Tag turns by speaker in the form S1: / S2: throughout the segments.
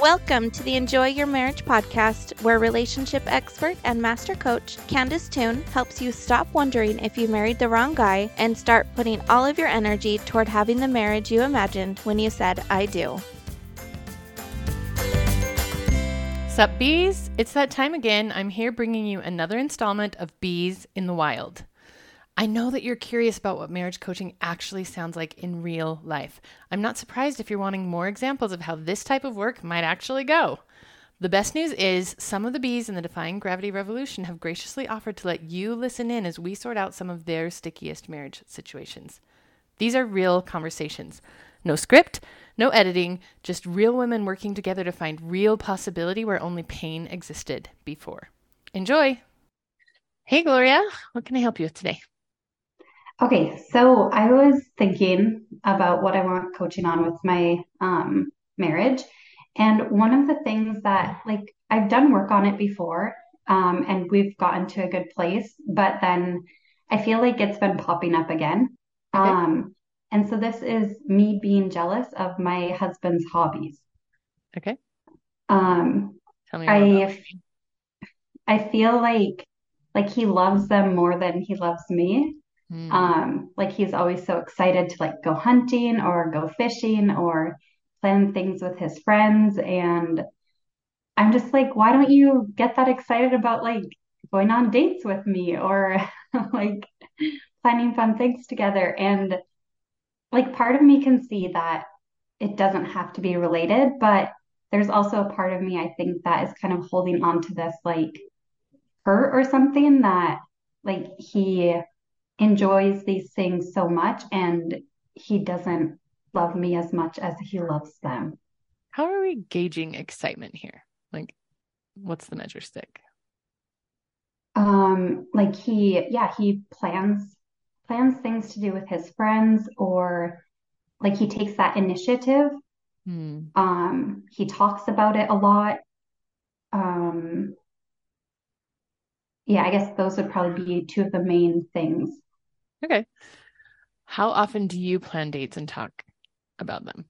S1: Welcome to the Enjoy Your Marriage podcast, where relationship expert and master coach Candice Toone helps you stop wondering if you married the wrong guy and start putting all of your energy toward having the marriage you imagined when you said, I do.
S2: Sup, bees? It's that time again. I'm here bringing you another installment of Bees in the Wild. I know that you're curious about what marriage coaching actually sounds like in real life. I'm not surprised if you're wanting more examples of how this type of work might actually go. The best news is some of the bees in the Defying Gravity Revolution have graciously offered to let you listen in as we sort out some of their stickiest marriage situations. These are real conversations. No script, no editing, just real women working together to find real possibility where only pain existed before. Enjoy! Hey, Gloria, what can I help you with today?
S3: Okay, so I was thinking about what I want coaching on with my um, marriage. And one of the things that, like, I've done work on it before um, and we've gotten to a good place, but then I feel like it's been popping up again.
S2: Okay.
S3: Um, and so this is me being jealous of my husband's hobbies.
S2: Okay,
S3: Um,
S2: tell me
S3: I I feel like like he loves them more than he loves me.
S2: Hmm.
S3: Um, like he's always so excited to like go hunting or go fishing or plan things with his friends. And I'm just like, why don't you get that excited about like going on dates with me or like planning fun things together? And like part of me can see that it doesn't have to be related, but there's also a part of me I think that is kind of holding on to this like hurt or something that like he enjoys these things so much and he doesn't love me as much as he loves them.
S2: How are we gauging excitement here? Like, what's the measure stick?
S3: Um, like he, yeah, he plans plans things to do with his friends or like he takes that initiative.
S2: Hmm.
S3: Um, he talks about it a lot. Um, yeah, I guess those would probably be two of the main things.
S2: Okay. How often do you plan dates and talk about them?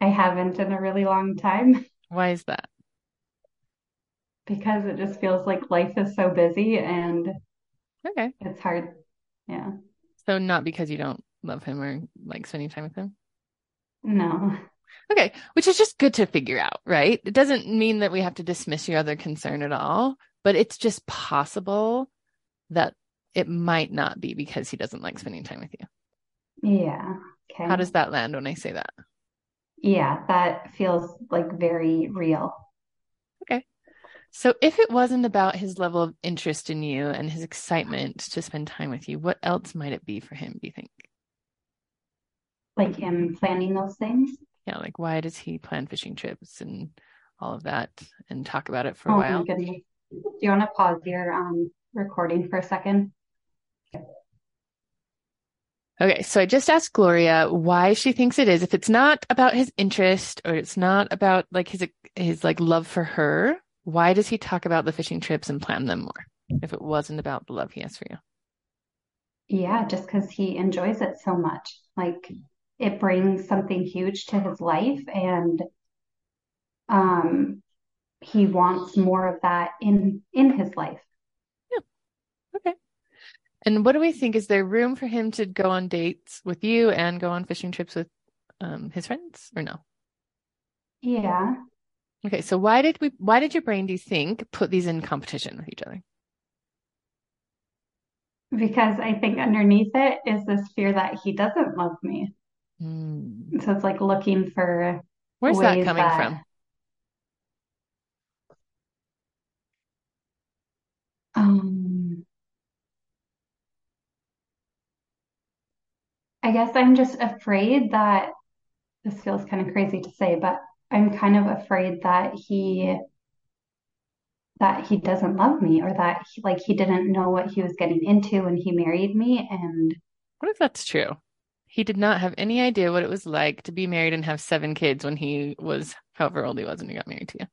S3: I haven't in a really long time
S2: Why is that?
S3: because it just feels like life is so busy and
S2: Okay.
S3: it's hard. Yeah.
S2: So not because you don't love him or like spending time with him?
S3: No.
S2: Okay, which is just good to figure out, right? It doesn't mean that we have to dismiss your other concern at all, but it's just possible that it might not be because he doesn't like spending time with you.
S3: Yeah. Okay.
S2: How does that land when I say that?
S3: Yeah, that feels like very real.
S2: Okay. So if it wasn't about his level of interest in you and his excitement to spend time with you, what else might it be for him, do you think?
S3: Like him planning those things.
S2: Yeah, like why does he plan fishing trips and all of that and talk about it for a
S3: Oh
S2: while?
S3: my goodness. Do you want to pause your um recording for a second?
S2: Okay, so I just asked Gloria why she thinks it is. If it's not about his interest or it's not about like his his like love for her, why does he talk about the fishing trips and plan them more? If it wasn't about the love he has for you.
S3: Yeah, just because he enjoys it so much. Like it brings something huge to his life and um he wants more of that in in his life. Yeah.
S2: Okay. And what do we think? Is there room for him to go on dates with you and go on fishing trips with um, his friends or no?
S3: Yeah.
S2: Okay, so why did we why did your brain, do you think, put these in competition with each other?
S3: Because I think underneath it is this fear that he doesn't love me.
S2: Hmm.
S3: So it's like looking for
S2: Where's that coming
S3: that
S2: from?
S3: I guess I'm just afraid that this feels kind of crazy to say, but I'm kind of afraid that he that he doesn't love me or that he, like he didn't know what he was getting into when he married me and
S2: What if that's true? He did not have any idea what it was like to be married and have seven kids when he was however old he was when he got married to you.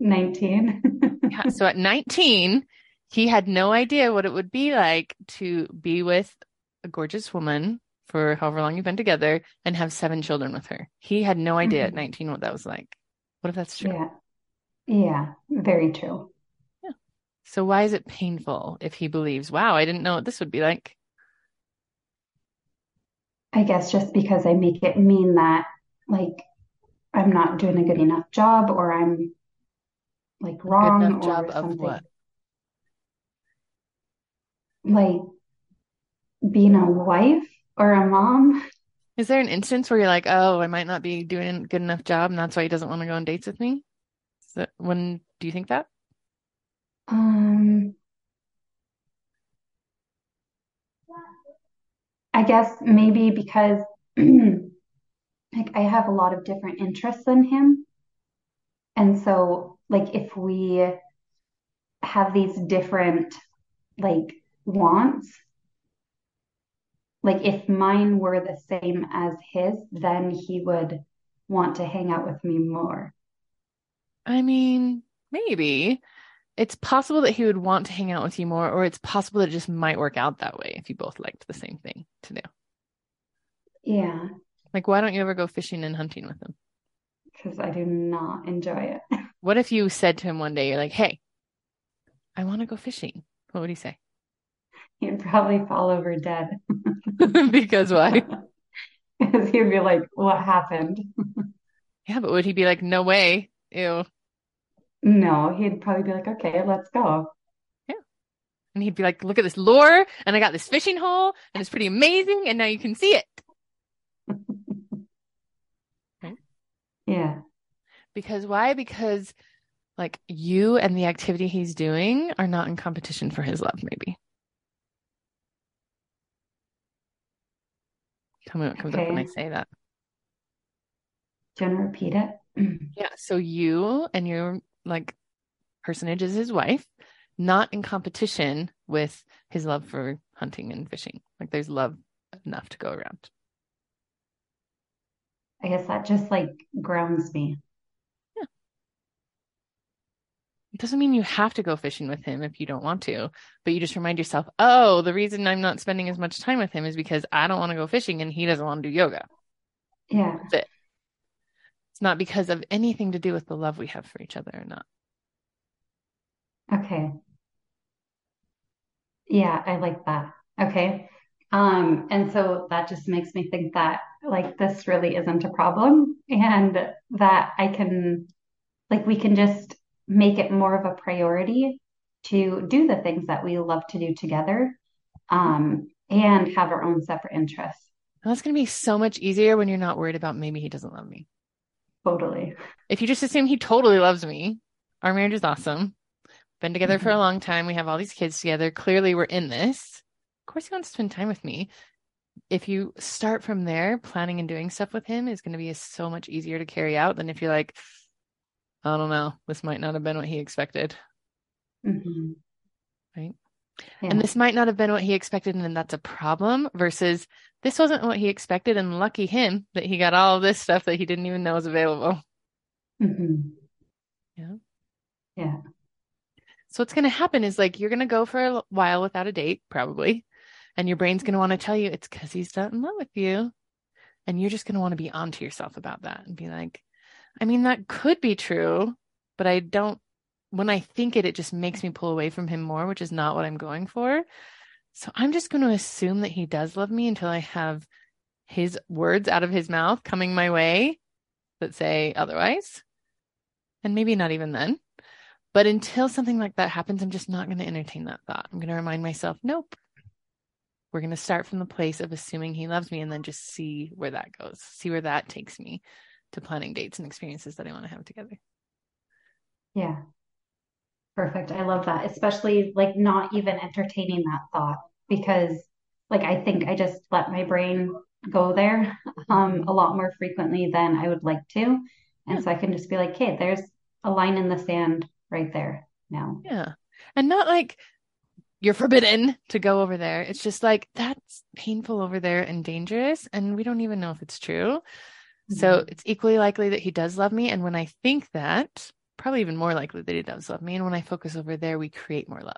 S3: 19.
S2: Yeah, so at 19, he had no idea what it would be like to be with a gorgeous woman for however long you've been together and have seven children with her. He had no idea at
S3: Mhm.
S2: 19 what that was like. What if that's true?
S3: Yeah. Yeah. Very true. Yeah.
S2: So why is it painful if he believes, wow, I didn't know what this would be like?
S3: I guess just because I make it mean that like I'm not doing a good enough job or I'm like
S2: Good
S3: wrong
S2: enough
S3: or
S2: job of
S3: something.
S2: what?
S3: Like being a wife or a mom.
S2: Is there an instance where you're like, oh, I might not be doing a good enough job and that's why he doesn't want to go on dates with me? Is that, when do you think that?
S3: Um, I guess maybe because like I have a lot of different interests in him. And so like if we have these different like wants, like if mine were the same as his, then he would want to hang out with me more.
S2: I mean, maybe. It's possible that he would want to hang out with you more, or it's possible that it just might work out that way if you both liked the same thing to do.
S3: Yeah,
S2: Like, why don't you ever go fishing and hunting with him?
S3: because I do not enjoy it.
S2: What if you said to him one day, you're like, hey, I want to go fishing? What would he say?
S3: He'd probably fall over dead.
S2: Because why?
S3: Because he'd be like, What happened?
S2: Yeah, but would he be like, no way? Ew.
S3: No, he'd probably be like, Okay, let's go.
S2: Yeah, and he'd be like, look at this lure, and I got this fishing hole, and it's pretty amazing, and now you can see it.
S3: Yeah.
S2: Because why? Because like you and the activity he's doing are not in competition for his love, maybe. Tell me what comes up when I say that.
S3: Do you want to repeat it?
S2: Yeah. So you and your like personage is his wife, not in competition with his love for hunting and fishing. Like there's love enough to go around.
S3: I guess that just like grounds me.
S2: It doesn't mean you have to go fishing with him if you don't want to, but you just remind yourself, oh, the reason I'm not spending as much time with him is because I don't want to go fishing and he doesn't want to do yoga.
S3: Yeah.
S2: That's it. It's not because of anything to do with the love we have for each other or not.
S3: Okay. Yeah, I like that. Okay. Um, and so that just makes me think that like this really isn't a problem and that I can like we can just make it more of a priority to do the things that we love to do together, um, and have our own separate interests.
S2: That's going to be so much easier when you're not worried about maybe he doesn't love me.
S3: Totally.
S2: If you just assume he totally loves me, our marriage is awesome. Been together for a long time. We have all these kids together. Clearly, we're in this. Of course, he wants to spend time with me. If you start from there, planning and doing stuff with him is going to be so much easier to carry out than if you're like, I don't know, this might not have been what he expected.
S3: hmm
S2: Right.
S3: Yeah.
S2: And this might not have been what he expected, and that's a problem, versus this wasn't what he expected, and lucky him that he got all of this stuff that he didn't even know was available.
S3: hmm
S2: Yeah.
S3: Yeah.
S2: So what's going to happen is like you're going to go for a while without a date, probably, and your brain's going to want to tell you it's because he's not in love with you, and you're just going to want to be onto yourself about that and be like, I mean, that could be true, but I don't. When I think it, it just makes me pull away from him more, which is not what I'm going for. So I'm just going to assume that he does love me until I have his words out of his mouth coming my way that say otherwise. And maybe not even then. But until something like that happens, I'm just not going to entertain that thought. I'm going to remind myself, nope. We're going to start from the place of assuming he loves me and then just see where that goes, see where that takes me to planning dates and experiences that I want to have together.
S3: Yeah. Perfect. I love that, especially like not even entertaining that thought because like I think I just let my brain go there um a lot more frequently than I would like to. And so I can just be like, okay, there's a line in the sand right there now.
S2: Yeah. And not like you're forbidden to go over there. It's just like that's painful over there and dangerous. And we don't even know if it's true. So it's equally likely that he does love me. And when I think that, probably even more likely that he does love me. And when I focus over there, we create more love.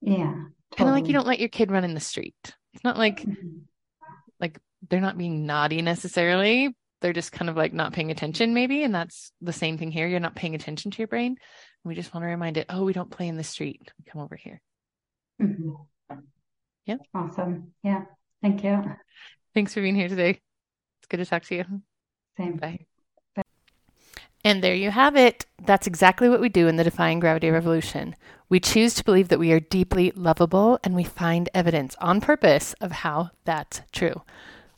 S3: Yeah,
S2: Kind of like you don't let your kid run in the street. It's not like
S3: Mhm.
S2: like they're not being naughty necessarily. They're just kind of like not paying attention, maybe. And that's the same thing here. You're not paying attention to your brain. We just want to remind it, oh, we don't play in the street. We come over here.
S3: Mhm.
S2: Yeah.
S3: Awesome. Yeah. Thank you.
S2: Thanks for being here today. It's good to talk to you.
S3: Same.
S2: Bye. And there you have it. That's exactly what we do in the Defying Gravity Revolution. We choose to believe that we are deeply lovable, and we find evidence on purpose of how that's true.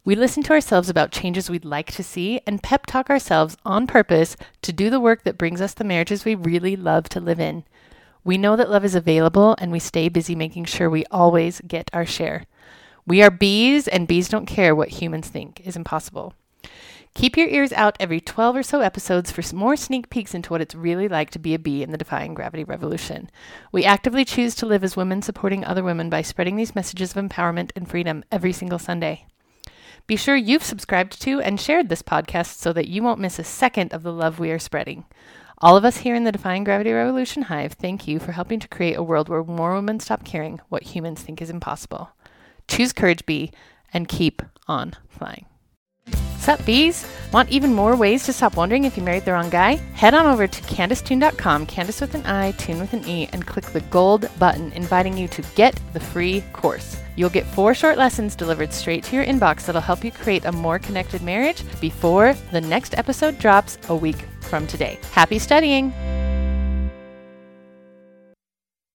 S2: We listen to ourselves about changes we'd like to see and pep talk ourselves on purpose to do the work that brings us the marriages we really love to live in. We know that love is available, and we stay busy making sure we always get our share. We are bees, and bees don't care what humans think is impossible. Keep your ears out every 12 or so episodes for more sneak peeks into what it's really like to be a bee in the Defying Gravity Revolution. We actively choose to live as women supporting other women by spreading these messages of empowerment and freedom every single Sunday. Be sure you've subscribed to and shared this podcast so that you won't miss a second of the love we are spreading. All of us here in the Defying Gravity Revolution Hive thank you for helping to create a world where more women stop caring what humans think is impossible. Choose courage, bee, and keep on flying. Sup, bees? Want even more ways to stop wondering if you married the wrong guy? Head on over to CandiceToone.com, Candice with an I, Toone with an E, and click the gold button inviting you to get the free course. You'll get four short lessons delivered straight to your inbox that'll help you create a more connected marriage before the next episode drops a week from today. Happy studying!